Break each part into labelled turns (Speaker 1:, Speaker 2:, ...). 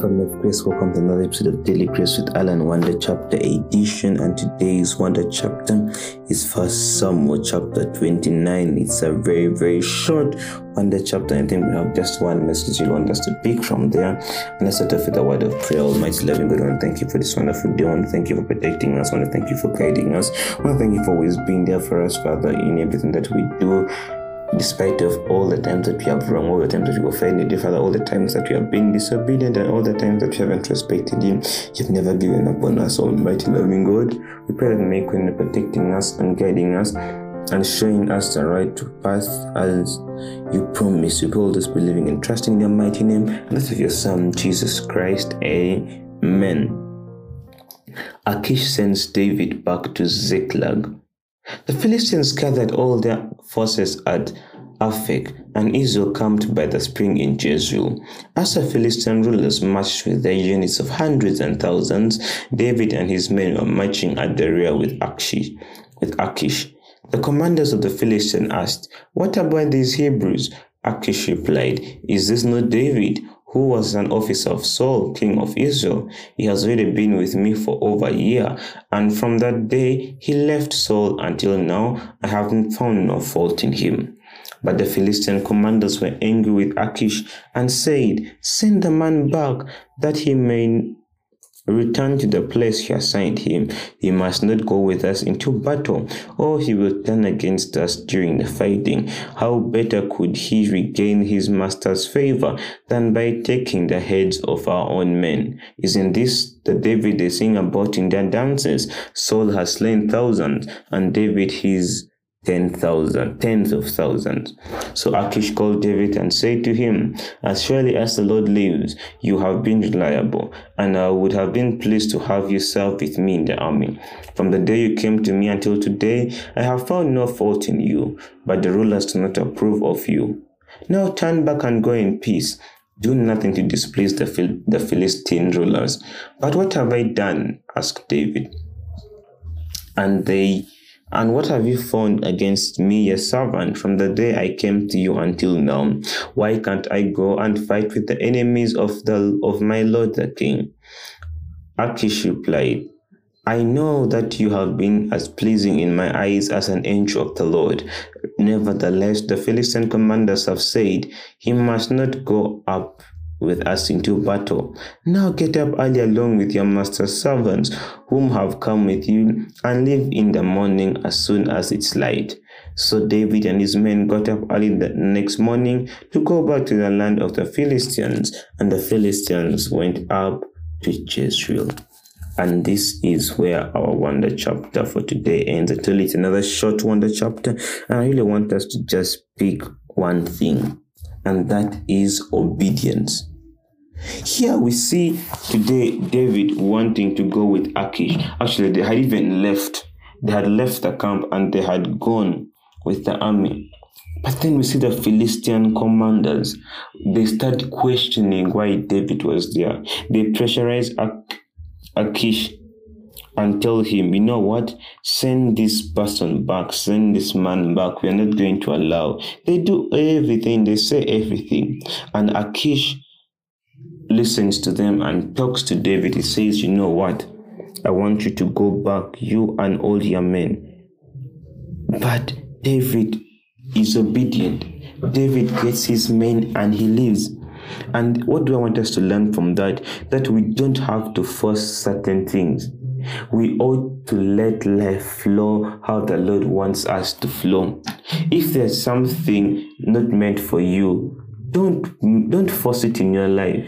Speaker 1: Welcome, of Grace. Welcome to another episode of Daily Grace with Alan Wonder Chapter Edition. And today's Wonder Chapter is First Samuel chapter 29. It's a very, very short Wonder Chapter. I think we have just one message you want us to pick from there. And let's start off with a word of prayer. Almighty loving God, and thank you for this wonderful day. To thank you for protecting us. To thank you for guiding us. I want to thank you for always being there for us, Father, in everything that we do despite of all the times that we have wrong, all the times that have offended you, Father, all the times that we have been disobedient, and all the times that we haven't respected him, you've never given up on us, Almighty loving God. We pray that may continue protecting us and guiding us and showing us the right path as you promise. We all this believing and trusting in your mighty name and that of your Son, Jesus Christ. Amen. Achish sends David back to Ziklag the Philistines gathered all their forces at Aphek, and Israel camped by the spring in Jezreel. As the Philistine rulers marched with their units of hundreds and thousands, David and his men were marching at the rear with Achish. With Achish. The commanders of the Philistines asked, What about these Hebrews? Achish replied, Is this not David, who was an officer of Saul, king of Israel. He has already been with me for over a year, and from that day he left Saul until now, I haven't found no fault in him. But the Philistine commanders were angry with Achish and said, Send the man back that he may return to the place he assigned him. He must not go with us into battle, or he will turn against us during the fighting. How better could he regain his master's favor than by taking the heads of our own men? Isn't this the David they sing about in their dances? Saul has slain thousands, and David his ten thousand, tens of thousands. So Achish called David and said to him, As surely as the Lord lives, you have been reliable, and I would have been pleased to have you serve with me in the army. From the day you came to me until today, I have found no fault in you, but the rulers do not approve of you. Now turn back and go in peace. Do nothing to displease the, Phil- the Philistine rulers. But what have I done? asked David. And they and what have you found against me, your servant, from the day I came to you until now? Why can't I go and fight with the enemies of the of my lord the king? Achish replied, I know that you have been as pleasing in my eyes as an angel of the Lord. Nevertheless, the Philistine commanders have said, He must not go up with us into battle. Now get up early along with your master's servants, whom have come with you, and leave in the morning as soon as it's light. So David and his men got up early the next morning to go back to the land of the Philistines, and the Philistines went up to Jezreel. And this is where our wonder chapter for today ends. Actually, it's another short wonder chapter, and I really want us to just pick one thing, and that is obedience. Here we see today David wanting to go with Achish. Actually, they had even left. They had left the camp and they had gone with the army. But then we see the Philistine commanders. They start questioning why David was there. They pressurize Achish and tell him, you know what, send this person back, send this man back. We are not going to allow. They do everything, they say everything. And Achish listens to them and talks to David, he says, You know what? I want you to go back, you and all your men. But David is obedient. David gets his men and he leaves. And what do I want us to learn from that? That we don't have to force certain things. We ought to let life flow how the Lord wants us to flow. If there's something not meant for you, don't don't force it in your life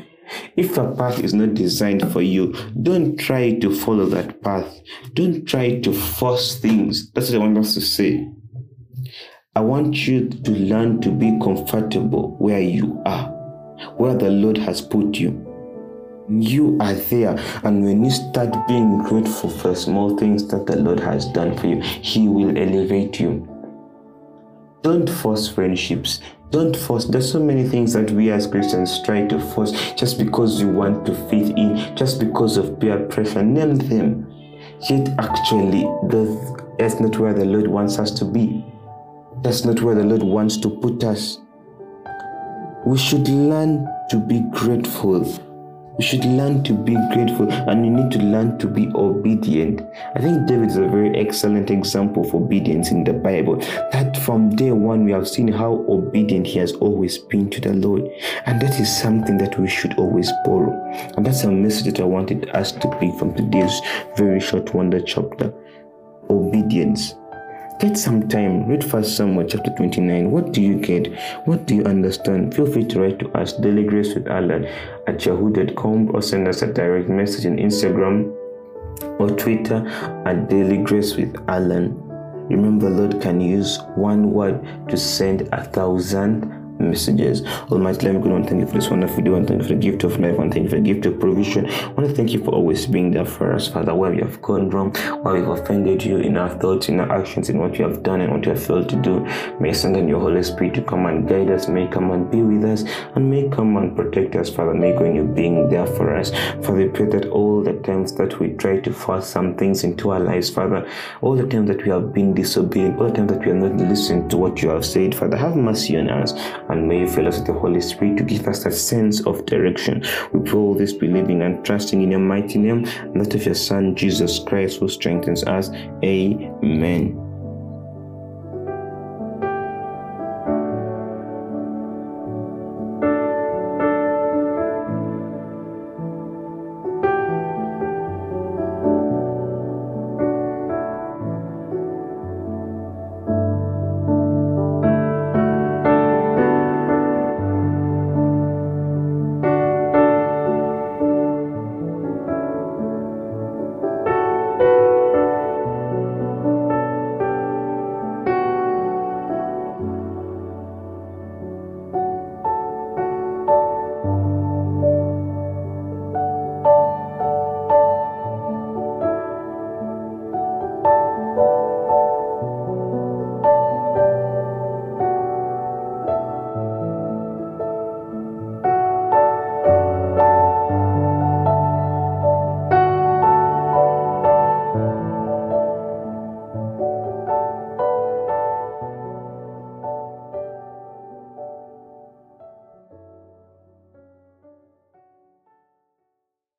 Speaker 1: if a path is not designed for you, don't try to follow that path. Don't try to force things. That's what I want us to say. I want you to learn to be comfortable where you are, where the Lord has put you. You are there, and when you start being grateful for small things that the Lord has done for you, He will elevate you. Don't force friendships. Don't force. There's so many things that we as Christians try to force just because you want to fit in, just because of peer pressure. Name them. Yet actually, that's not where the Lord wants us to be. That's not where the Lord wants to put us. We should learn to be grateful You should learn to be grateful and you need to learn to be obedient. I think David is a very excellent example of obedience in the Bible. That from day one, we have seen how obedient he has always been to the Lord. And that is something that we should always borrow. And that's a message that I wanted us to pick from today's very short wonder chapter obedience. Get some time, read First Samuel chapter 29. What do you get? What do you understand? Feel free to write to us, Daily Grace with Alan at yahoo.com or send us a direct message on Instagram or Twitter at Daily Grace with Alan. Remember, Lord can use one word to send a thousand messages. Almighty God, I want to thank you for this wonderful day. I want to thank you for the gift of life. I want to thank you for the gift of provision. I want to thank you for always being there for us, Father, where we have gone wrong, where we've offended you in our thoughts, in our actions, in what you have done and what you have failed to do. May send in your Holy Spirit to come and guide us, may come and be with us, and may come and protect us, Father. May go in you being there for us. Father, pray that all the times that we try to force some things into our lives, Father, all the times that we have been disobedient, all the times that we have not listened to what you have said, Father, have mercy on us and may you fill us with the Holy Spirit to give us that sense of direction. We pray all this believing and trusting in your mighty name and that of your Son Jesus Christ who strengthens us. Amen.